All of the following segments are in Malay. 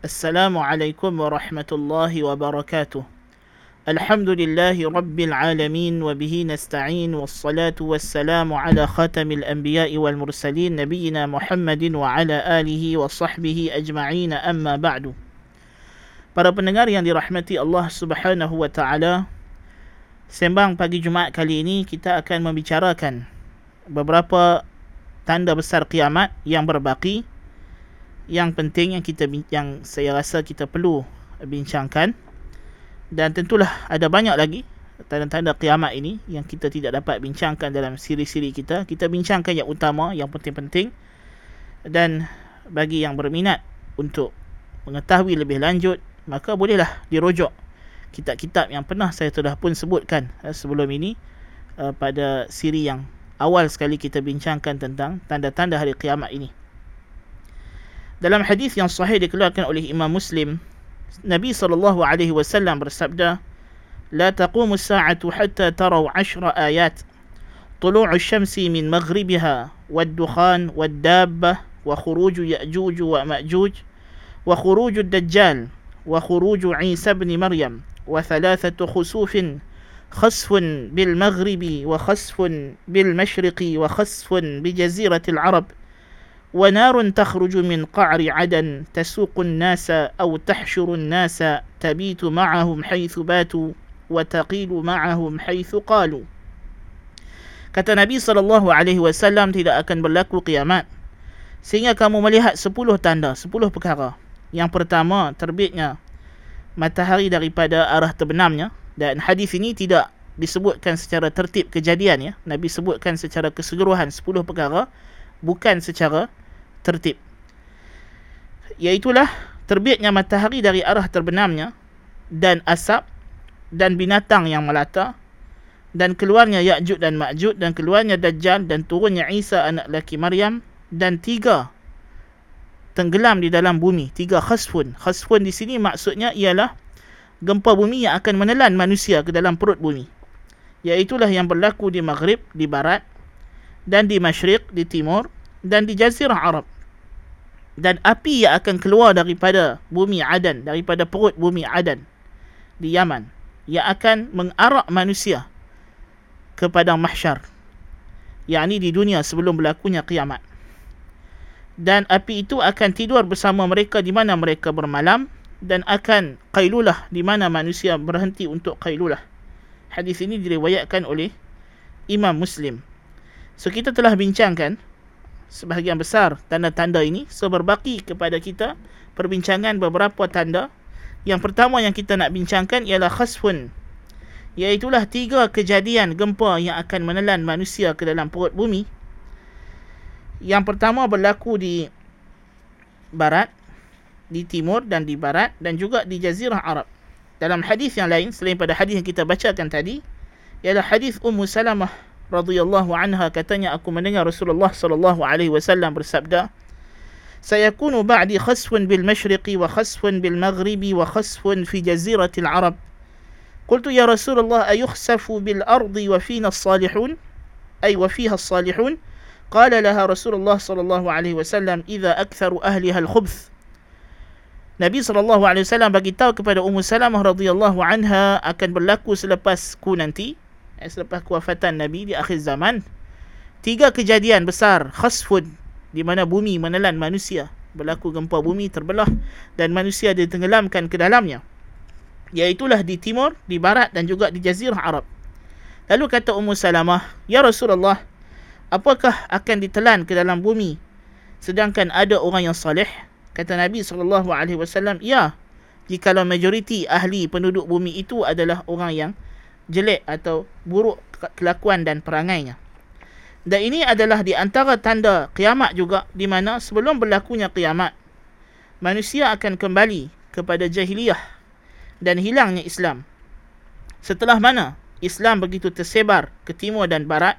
السلام عليكم ورحمة الله وبركاته الحمد لله رب العالمين وبه نستعين والصلاة والسلام على خاتم الأنبياء والمرسلين نبينا محمد وعلى آله وصحبه أجمعين أما بعد Para pendengar yang dirahmati Allah subhanahu wa ta'ala Sembang pagi Jumaat kali ini kita akan membicarakan Beberapa tanda besar kiamat yang berbaki yang penting yang kita yang saya rasa kita perlu bincangkan. Dan tentulah ada banyak lagi tanda-tanda kiamat ini yang kita tidak dapat bincangkan dalam siri-siri kita. Kita bincangkan yang utama yang penting-penting. Dan bagi yang berminat untuk mengetahui lebih lanjut maka bolehlah dirujuk kitab-kitab yang pernah saya telah pun sebutkan eh, sebelum ini uh, pada siri yang awal sekali kita bincangkan tentang tanda-tanda hari kiamat ini. Dalam hadis yang sahih dikeluarkan oleh Imam Muslim, Nabi sallallahu alaihi wasallam bersabda, "La taqumu as-sa'atu hatta taraw 'ashra ayat. طلوع الشمس من مغربها والدخان والدابة وخروج يأجوج ومأجوج وخروج الدجال وخروج عيسى بن مريم وثلاثة خسوف خسف بالمغرب وخسف بالمشرق وخسف بجزيرة العرب ونار تخرج من قعر عدن تسوق الناس أو تحشر الناس تبيت معهم حيث باتوا وتقيل معهم حيث قالوا Kata Nabi SAW tidak akan berlaku kiamat sehingga kamu melihat sepuluh tanda, sepuluh perkara. Yang pertama, terbitnya matahari daripada arah terbenamnya dan hadis ini tidak disebutkan secara tertib kejadian ya. Nabi sebutkan secara keseluruhan sepuluh perkara bukan secara tertib. Iaitulah terbitnya matahari dari arah terbenamnya dan asap dan binatang yang melata dan keluarnya Ya'jud dan Ma'jud dan keluarnya Dajjal dan turunnya Isa anak laki Maryam dan tiga tenggelam di dalam bumi tiga khasfun. Khasfun di sini maksudnya ialah gempa bumi yang akan menelan manusia ke dalam perut bumi. Iaitulah yang berlaku di Maghrib di barat dan di Masyriq di timur dan di jazirah Arab dan api yang akan keluar daripada bumi Adan daripada perut bumi Adan di Yaman yang akan mengarak manusia ke padang mahsyar yakni di dunia sebelum berlakunya kiamat. Dan api itu akan tidur bersama mereka di mana mereka bermalam dan akan qailulah di mana manusia berhenti untuk qailulah. Hadis ini diriwayatkan oleh Imam Muslim. So kita telah bincangkan sebahagian besar tanda-tanda ini so berbaki kepada kita perbincangan beberapa tanda yang pertama yang kita nak bincangkan ialah khasfun Iaitulah tiga kejadian gempa yang akan menelan manusia ke dalam perut bumi. Yang pertama berlaku di barat, di timur dan di barat dan juga di jazirah Arab. Dalam hadis yang lain selain pada hadis yang kita bacakan tadi, ialah hadis Ummu Salamah radhiyallahu anha katanya aku mendengar Rasulullah sallallahu alaihi wasallam bersabda, "Sayakunu ba'di khasfun bil masyriqi wa khasfun bil maghribi wa khasfun fi jaziratil Arab." قلت يا رسول الله أيخسف بالأرض وفينا الصالحون أي وفيها الصالحون قال لها رسول الله صلى الله عليه وسلم إذا أكثر أهلها الخبث Nabi SAW bagi tahu kepada Ummu Salamah radhiyallahu anha akan berlaku selepas ku nanti eh, selepas kewafatan Nabi di akhir zaman tiga kejadian besar khasfun di mana bumi menelan manusia berlaku gempa bumi terbelah dan manusia ditenggelamkan ke dalamnya iaitulah di timur, di barat dan juga di jazirah Arab. Lalu kata Ummu Salamah, "Ya Rasulullah, apakah akan ditelan ke dalam bumi sedangkan ada orang yang saleh?" Kata Nabi sallallahu alaihi wasallam, "Ya, jika majoriti ahli penduduk bumi itu adalah orang yang jelek atau buruk kelakuan dan perangainya." Dan ini adalah di antara tanda kiamat juga di mana sebelum berlakunya kiamat manusia akan kembali kepada jahiliyah dan hilangnya Islam. Setelah mana Islam begitu tersebar ke timur dan barat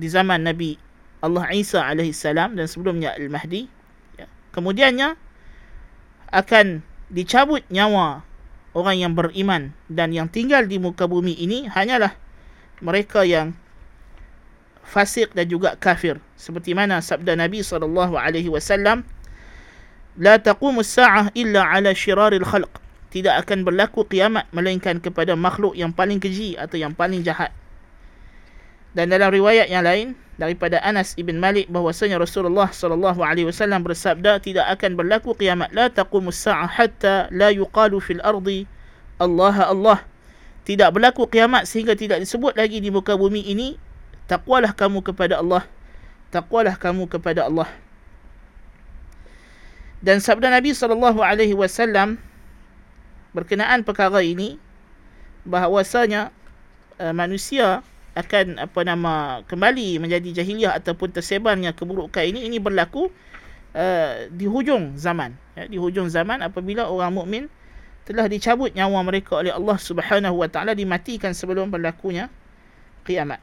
di zaman Nabi Allah Isa alaihi salam dan sebelumnya Al-Mahdi, ya. kemudiannya akan dicabut nyawa orang yang beriman dan yang tinggal di muka bumi ini hanyalah mereka yang fasik dan juga kafir. Seperti mana sabda Nabi sallallahu alaihi wasallam la taqumu as-sa'ah illa 'ala syiraril khalq. Tidak akan berlaku kiamat melainkan kepada makhluk yang paling keji atau yang paling jahat. Dan dalam riwayat yang lain daripada Anas ibn Malik bahwasanya Rasulullah sallallahu alaihi wasallam bersabda tidak akan berlaku kiamat. La taqumu as-sa'ah hatta la yuqalu fil ardi Allah Allah. Tidak berlaku kiamat sehingga tidak disebut lagi di muka bumi ini takwalah kamu kepada Allah. Takwalah kamu kepada Allah. Dan sabda Nabi sallallahu alaihi wasallam berkenaan perkara ini bahawasanya uh, manusia akan apa nama kembali menjadi jahiliah ataupun tersebarnya keburukan ini ini berlaku uh, di hujung zaman ya, di hujung zaman apabila orang mukmin telah dicabut nyawa mereka oleh Allah Subhanahu wa taala dimatikan sebelum berlakunya kiamat.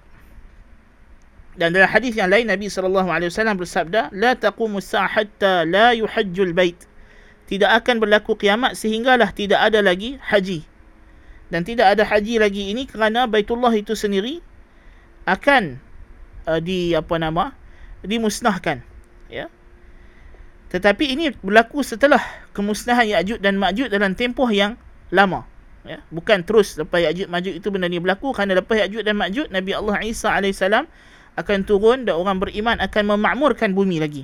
Dan dalam hadis yang lain Nabi sallallahu alaihi wasallam bersabda, "La taqumu as-sa'a hatta la yuhajjul bait." Tidak akan berlaku kiamat sehinggalah tidak ada lagi haji. Dan tidak ada haji lagi ini kerana Baitullah itu sendiri akan uh, di apa nama? dimusnahkan. Ya. Tetapi ini berlaku setelah kemusnahan Ya'juj dan Ma'juj dalam tempoh yang lama. Ya, bukan terus lepas Ya'juj Ma'juj itu benda ni berlaku kerana lepas Ya'juj dan Ma'juj Nabi Allah Isa AS akan turun dan orang beriman akan memakmurkan bumi lagi.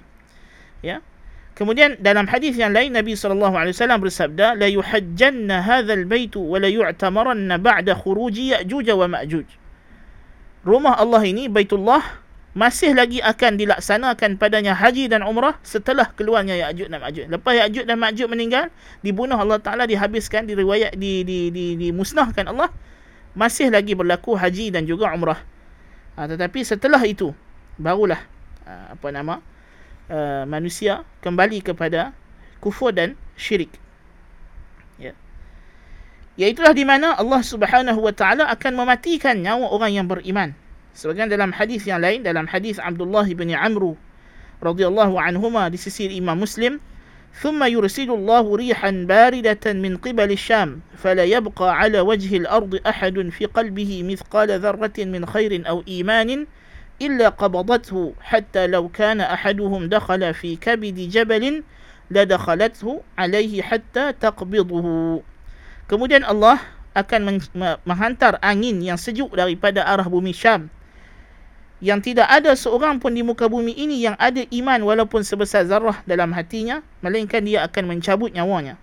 Ya. Kemudian dalam hadis yang lain Nabi SAW bersabda la yuhajjanna hadzal bait wa la yu'tamaranna ba'da khuruji Ya'juj wa Ma'juj. Rumah Allah ini Baitullah masih lagi akan dilaksanakan padanya haji dan umrah setelah keluarnya Ya'juj dan Ma'juj. Lepas Ya'juj dan Ma'juj meninggal, dibunuh Allah Taala dihabiskan diriwayat di di di dimusnahkan Allah, masih lagi berlaku haji dan juga umrah. Ha, tetapi setelah itu barulah ha, apa nama uh, manusia kembali kepada kufur dan syirik. Iaitulah di mana Allah Subhanahu wa taala akan mematikan nyawa orang yang beriman. Sebagian dalam hadis yang lain dalam hadis Abdullah bin Amr radhiyallahu anhuma di sisi Imam Muslim ثم يرسل الله ريحا باردة من قبل الشام فلا يبقى على وجه الأرض أحد في قلبه مثقال ذرة من خير أو إيمان إلا قبضته حتى لو كان أحدهم دخل في كبد جبل لدخلته عليه حتى تقبضه Kemudian Allah akan menghantar angin yang sejuk daripada arah bumi Syam. Yang tidak ada seorang pun di muka bumi ini yang ada iman walaupun sebesar zarah dalam hatinya melainkan dia akan mencabut nyawanya.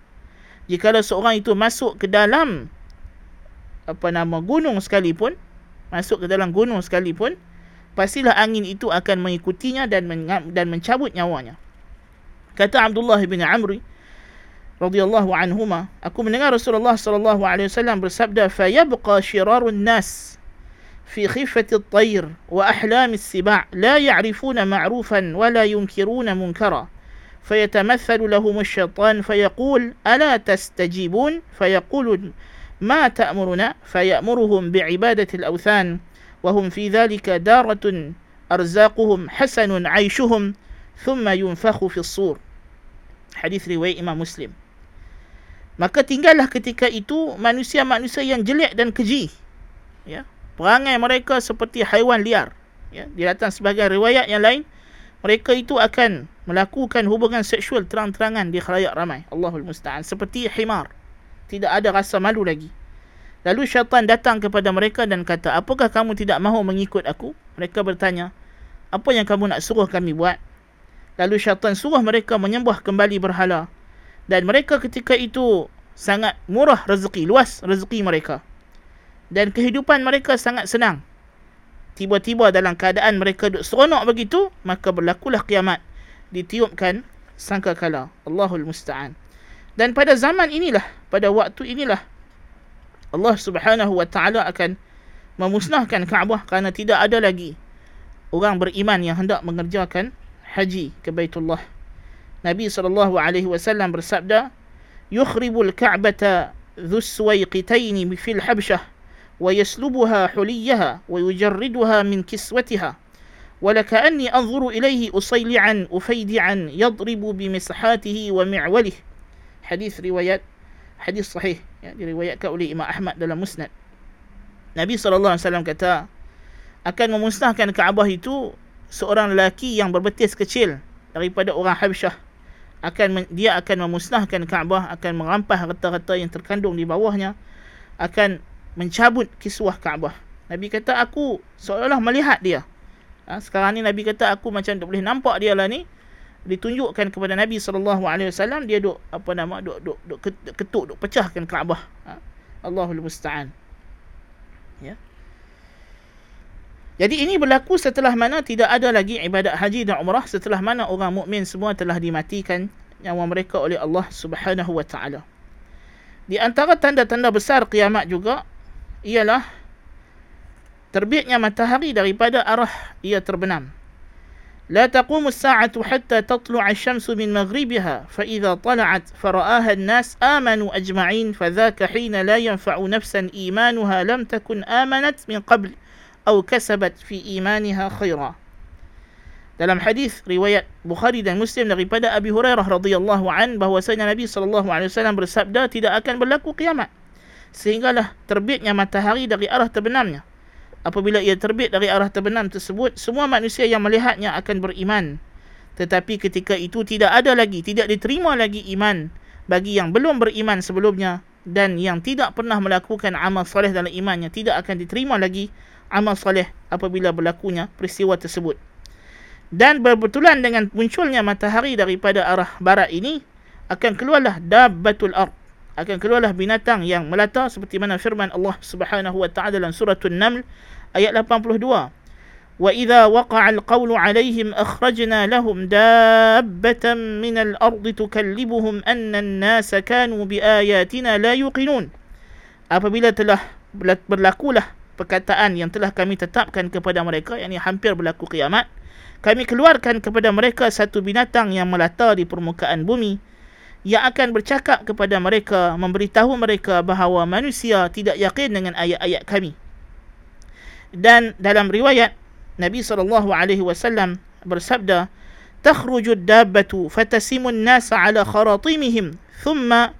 Jika seorang itu masuk ke dalam apa nama gunung sekalipun masuk ke dalam gunung sekalipun pastilah angin itu akan mengikutinya dan dan mencabut nyawanya. Kata Abdullah bin Amr radhiyallahu anhuma. Aku mendengar Rasulullah sallallahu alaihi wasallam bersabda fayabqa syirarun nas في خفة الطير وأحلام السباع لا يعرفون معروفا ولا ينكرون منكرا فيتمثل لهم الشيطان فيقول ألا تستجيبون فيقول ما تأمرنا فيأمرهم بعبادة الأوثان وهم في ذلك دارة أرزاقهم حسن عيشهم ثم ينفخ في الصور حديث رواية إمام مسلم maka tinggallah ketika itu manusia-manusia yang jelek dan keji ya perangai mereka seperti haiwan liar. Ya, dia datang sebagai riwayat yang lain, mereka itu akan melakukan hubungan seksual terang-terangan di khalayak ramai. Allahul Musta'an. Seperti himar. Tidak ada rasa malu lagi. Lalu syaitan datang kepada mereka dan kata, apakah kamu tidak mahu mengikut aku? Mereka bertanya, apa yang kamu nak suruh kami buat? Lalu syaitan suruh mereka menyembah kembali berhala. Dan mereka ketika itu sangat murah rezeki, luas rezeki mereka dan kehidupan mereka sangat senang. Tiba-tiba dalam keadaan mereka duduk seronok begitu, maka berlakulah kiamat. Ditiupkan sangka kala. Allahul Musta'an. Dan pada zaman inilah, pada waktu inilah, Allah Subhanahu Wa Taala akan memusnahkan Kaabah kerana tidak ada lagi orang beriman yang hendak mengerjakan haji ke Baitullah. Nabi sallallahu alaihi wasallam bersabda, "Yukhribul Ka'bata dhu suwayqitayn fil Habsyah." ويسلبها حليها ويجردها من كسوتها ولكأني أنظر إليه أصيلعا أفيدعا يضرب بمسحاته ومعوله حديث روايات حديث صحيح يعني روايات كأولي إمام أحمد dalam musnad Nabi SAW kata akan memusnahkan Kaabah itu seorang lelaki yang berbetis kecil daripada orang Habsyah akan dia akan memusnahkan Kaabah akan merampas harta-harta yang terkandung di bawahnya akan mencabut kiswah Kaabah. Nabi kata aku seolah-olah melihat dia. Ha, sekarang ni Nabi kata aku macam tak boleh nampak dia lah ni. Ditunjukkan kepada Nabi wasallam dia duk apa nama duk duk duk ketuk duk pecahkan Kaabah. Ha? Allahul musta'an. Ya jadi ini berlaku setelah mana tidak ada lagi ibadat haji dan umrah setelah mana orang mukmin semua telah dimatikan nyawa mereka oleh Allah Subhanahu wa taala. Di antara tanda-tanda besar kiamat juga ialah terbitnya matahari daripada arah ia terbenam. لا تقوم الساعة حتى تطلع الشمس من مغربها فإذا طلعت فرآها الناس آمنوا أجمعين فذاك حين لا ينفع نفسا إيمانها لم تكن آمنت من قبل atau kasabat fi imaniha khaira. Dalam hadis riwayat Bukhari dan Muslim daripada Abi Hurairah radhiyallahu an bahwasanya Nabi sallallahu alaihi wasallam bersabda tidak akan berlaku kiamat sehinggalah terbitnya matahari dari arah terbenamnya. Apabila ia terbit dari arah terbenam tersebut, semua manusia yang melihatnya akan beriman. Tetapi ketika itu tidak ada lagi, tidak diterima lagi iman bagi yang belum beriman sebelumnya dan yang tidak pernah melakukan amal soleh dalam imannya tidak akan diterima lagi amal soleh apabila berlakunya peristiwa tersebut. Dan berbetulan dengan munculnya matahari daripada arah barat ini, akan keluarlah dabbatul ard. Akan keluarlah binatang yang melata seperti mana firman Allah Subhanahu wa taala dalam surah An-Naml ayat 82. Wa idza waqa'a al-qawlu 'alayhim akhrajna lahum dabbatan min al-ard tukallibuhum anna an-nasa kanu bi ayatina la yuqinun. Apabila telah berlakulah perkataan yang telah kami tetapkan kepada mereka yang hampir berlaku kiamat kami keluarkan kepada mereka satu binatang yang melata di permukaan bumi yang akan bercakap kepada mereka memberitahu mereka bahawa manusia tidak yakin dengan ayat-ayat kami. Dan dalam riwayat Nabi saw bersabda takhruju ad-dabbatu fatasimu an-nasa ala kharatimihim thumma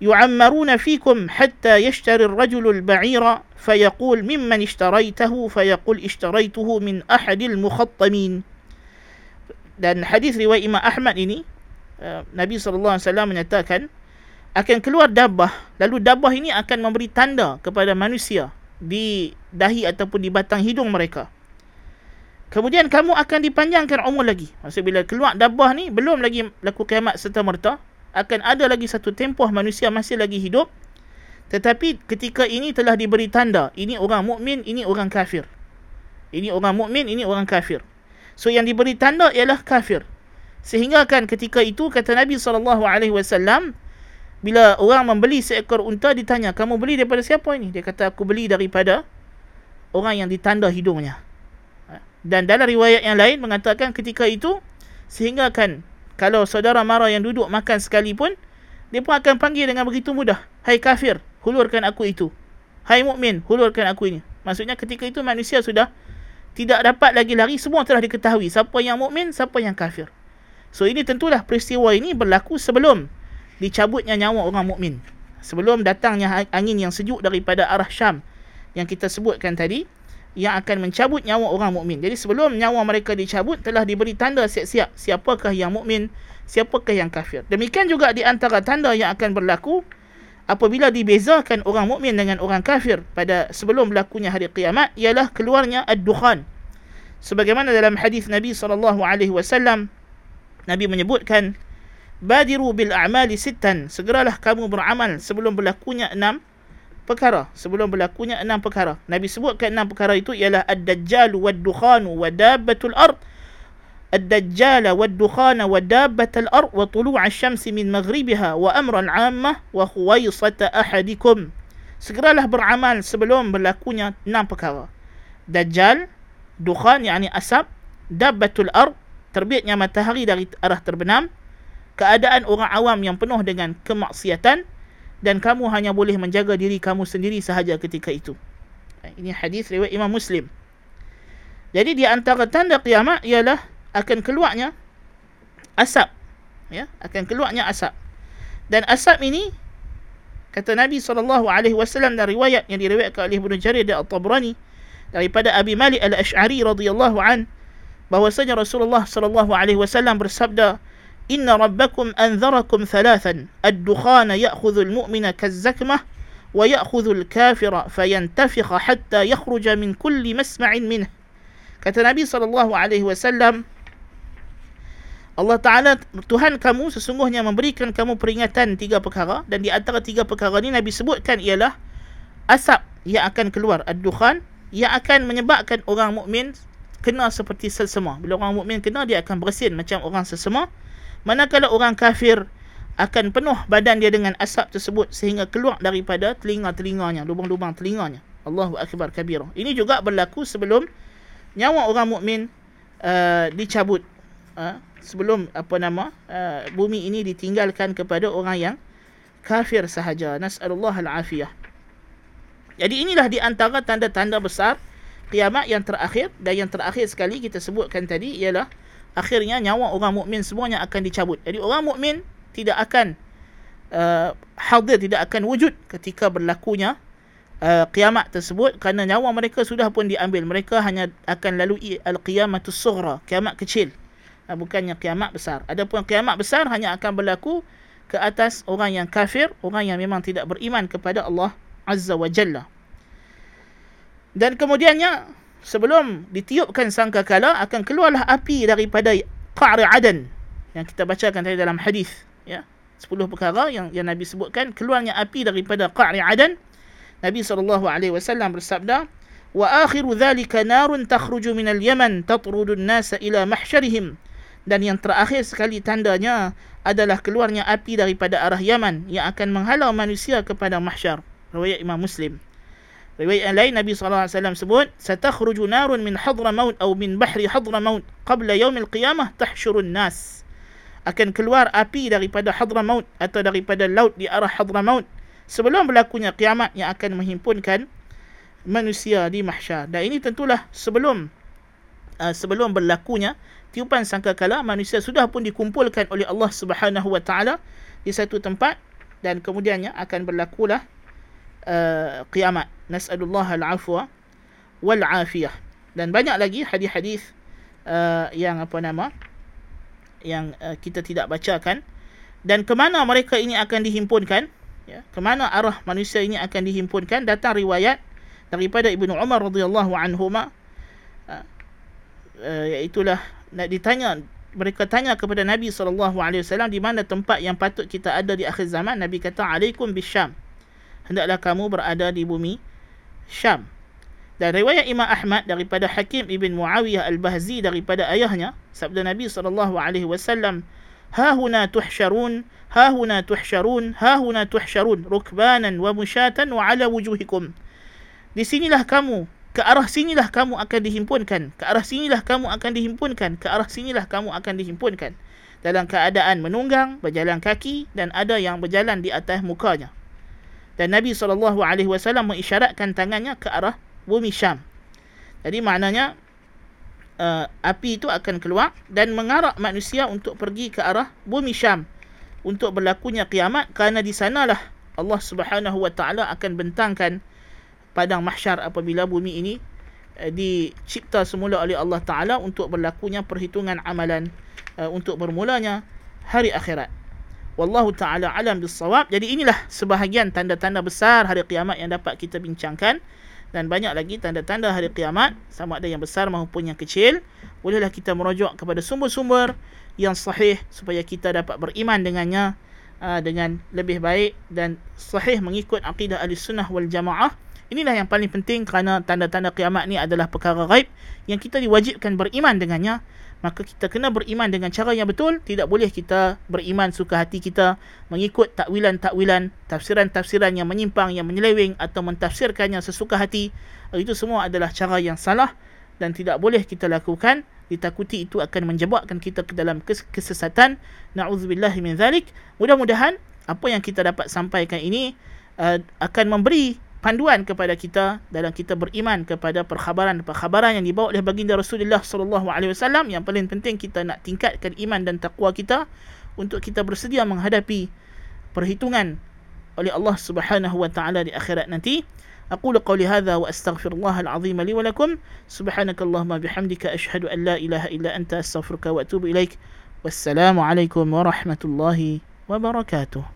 يعمرون فيكم حتى يشتري الرجل البعير فيقول ممن اشتريته فيقول اشتريته من أحد المخطمين dan hadis riwayat Imam Ahmad ini uh, Nabi sallallahu alaihi wasallam menyatakan akan keluar dabah lalu dabah ini akan memberi tanda kepada manusia di dahi ataupun di batang hidung mereka kemudian kamu akan dipanjangkan umur lagi maksud bila keluar dabah ni belum lagi laku kiamat serta merta akan ada lagi satu tempoh manusia masih lagi hidup. Tetapi ketika ini telah diberi tanda ini orang mukmin ini orang kafir. Ini orang mukmin ini orang kafir. So yang diberi tanda ialah kafir. Sehingga kan ketika itu kata Nabi SAW bila orang membeli seekor unta ditanya kamu beli daripada siapa ini? Dia kata aku beli daripada orang yang ditanda hidungnya. Dan dalam riwayat yang lain mengatakan ketika itu sehingga kan kalau saudara mara yang duduk makan sekalipun dia pun akan panggil dengan begitu mudah. Hai kafir hulurkan aku itu. Hai mukmin hulurkan aku ini. Maksudnya ketika itu manusia sudah tidak dapat lagi lari semua telah diketahui. Siapa yang mukmin siapa yang kafir. So ini tentulah peristiwa ini berlaku sebelum dicabutnya nyawa orang mukmin. Sebelum datangnya angin yang sejuk daripada arah Syam yang kita sebutkan tadi yang akan mencabut nyawa orang mukmin. Jadi sebelum nyawa mereka dicabut telah diberi tanda siap-siap siapakah yang mukmin, siapakah yang kafir. Demikian juga di antara tanda yang akan berlaku apabila dibezakan orang mukmin dengan orang kafir pada sebelum berlakunya hari kiamat ialah keluarnya ad-dukhan. Sebagaimana dalam hadis Nabi sallallahu alaihi wasallam Nabi menyebutkan badiru bil a'mali sittan segeralah kamu beramal sebelum berlakunya enam perkara. Sebelum berlakunya enam perkara. Nabi sebutkan enam perkara itu ialah ad-dajjal wad-dukhan wa dabbatul ard. Ad-dajjal wad-dukhan wa dabbatul ard wa tulu' asy-syamsi min maghribiha wa amra al-'ammah wa khuwaisata ahadikum. Segeralah beramal sebelum berlakunya enam perkara. Dajjal dukhan yakni asap dabbatul ard terbitnya matahari dari arah terbenam keadaan orang awam yang penuh dengan kemaksiatan dan kamu hanya boleh menjaga diri kamu sendiri sahaja ketika itu. Ini hadis riwayat Imam Muslim. Jadi di antara tanda kiamat ialah akan keluarnya asap. Ya, akan keluarnya asap. Dan asap ini kata Nabi SAW dari riwayat yang diriwayatkan oleh Ibnu Jarir dan At-Tabrani daripada Abi Malik Al-Ash'ari radhiyallahu an bahwasanya Rasulullah sallallahu alaihi wasallam bersabda إن ربكم أنذركم ثلاثا الدخان يأخذ المؤمن كالزكمة ويأخذ الكافر فينتفخ حتى يخرج من كل مسمع منه كتنبي صلى الله عليه وسلم Allah Ta'ala, Tuhan kamu sesungguhnya memberikan kamu peringatan tiga perkara dan di antara tiga perkara ini Nabi sebutkan ialah asap yang akan keluar, ad-dukhan yang akan menyebabkan orang mukmin kena seperti sesama. Bila orang mukmin kena, dia akan bersin macam orang sesama manakala orang kafir akan penuh badan dia dengan asap tersebut sehingga keluar daripada telinga-telinganya lubang-lubang telinganya. Allahu akbar kabira ini juga berlaku sebelum nyawa orang mukmin uh, dicabut. Uh, sebelum apa nama uh, bumi ini ditinggalkan kepada orang yang kafir sahaja. Nasallahu alafiyah. Jadi inilah di antara tanda-tanda besar kiamat yang terakhir. Dan yang terakhir sekali kita sebutkan tadi ialah akhirnya nyawa orang mukmin semuanya akan dicabut jadi orang mukmin tidak akan uh, hadir tidak akan wujud ketika berlakunya uh, kiamat tersebut kerana nyawa mereka sudah pun diambil mereka hanya akan lalui al-qiyamatus sughra kiamat kecil uh, bukannya kiamat besar. Adapun kiamat besar hanya akan berlaku ke atas orang yang kafir, orang yang memang tidak beriman kepada Allah Azza wa Jalla. Dan kemudiannya sebelum ditiupkan sangkakala akan keluarlah api daripada Qa'ri Adan yang kita bacakan tadi dalam hadis ya 10 perkara yang yang Nabi sebutkan keluarnya api daripada Qa'ri Adan Nabi SAW bersabda wa akhiru dhalika narun takhruju min al-yaman tatrudu an-nasa ila mahsyarihim dan yang terakhir sekali tandanya adalah keluarnya api daripada arah Yaman yang akan menghalau manusia kepada mahsyar. Riwayat Imam Muslim. Riwayat yang lain Nabi SAW sebut, "Satakhruju narun min Hadramaut atau min bahri Hadramaut qabla yaumil qiyamah tahsyurun nas." Akan keluar api daripada Hadramaut atau daripada laut di arah Hadramaut sebelum berlakunya kiamat yang akan menghimpunkan manusia di mahsyar. Dan ini tentulah sebelum uh, sebelum berlakunya tiupan sangkakala manusia sudah pun dikumpulkan oleh Allah Subhanahu wa taala di satu tempat dan kemudiannya akan berlakulah uh, kiamat nasallallahu al-afwa wal afiyah. Dan banyak lagi hadis-hadis uh, yang apa nama yang uh, kita tidak bacakan. Dan ke mana mereka ini akan dihimpunkan? Ya ke mana arah manusia ini akan dihimpunkan? Datang riwayat daripada Ibnu Umar radhiyallahu anhuma uh, uh, iaitulah nak ditanya mereka tanya kepada Nabi SAW di mana tempat yang patut kita ada di akhir zaman. Nabi kata alaikum bisyam hendaklah kamu berada di bumi Syam. Dan riwayat Imam Ahmad daripada Hakim ibn Muawiyah al-Bahzi daripada ayahnya sabda Nabi SAW ha huna tuhsyarun ha huna tuhsyarun ha huna tuhsyarun rukbanan wa musyatan wa ala wujuhikum. Di sinilah kamu ke arah sinilah kamu akan dihimpunkan ke arah sinilah kamu akan dihimpunkan ke arah sinilah kamu akan dihimpunkan. Dalam keadaan menunggang berjalan kaki dan ada yang berjalan di atas mukanya dan Nabi SAW mengisyaratkan tangannya ke arah bumi Syam jadi maknanya uh, api itu akan keluar dan mengarak manusia untuk pergi ke arah bumi Syam untuk berlakunya kiamat kerana di sanalah Allah Subhanahu wa taala akan bentangkan padang mahsyar apabila bumi ini uh, dicipta semula oleh Allah Ta'ala untuk berlakunya perhitungan amalan uh, untuk bermulanya hari akhirat. Wallahu Ta'ala alam bisawab. Jadi inilah sebahagian tanda-tanda besar hari kiamat yang dapat kita bincangkan. Dan banyak lagi tanda-tanda hari kiamat. Sama ada yang besar maupun yang kecil. Bolehlah kita merujuk kepada sumber-sumber yang sahih supaya kita dapat beriman dengannya uh, dengan lebih baik dan sahih mengikut akidah ahli sunnah wal jamaah. Inilah yang paling penting kerana tanda-tanda kiamat ni adalah perkara gaib yang kita diwajibkan beriman dengannya. Maka kita kena beriman dengan cara yang betul. Tidak boleh kita beriman suka hati kita mengikut takwilan-takwilan, tafsiran-tafsiran yang menyimpang, yang menyeleweng atau mentafsirkannya sesuka hati. Itu semua adalah cara yang salah dan tidak boleh kita lakukan. Ditakuti itu akan menjebakkan kita ke dalam kesesatan. Na'udzubillah min zalik. Mudah-mudahan apa yang kita dapat sampaikan ini uh, akan memberi panduan kepada kita dalam kita beriman kepada perkhabaran-perkhabaran yang dibawa oleh baginda Rasulullah sallallahu alaihi wasallam yang paling penting kita nak tingkatkan iman dan takwa kita untuk kita bersedia menghadapi perhitungan oleh Allah Subhanahu wa taala di akhirat nanti أقول قولي هذا وأستغفر الله العظيم لي ولكم سبحانك اللهم بحمدك أشهد أن لا إله إلا أنت أستغفرك وأتوب إليك Wassalamualaikum warahmatullahi wabarakatuh.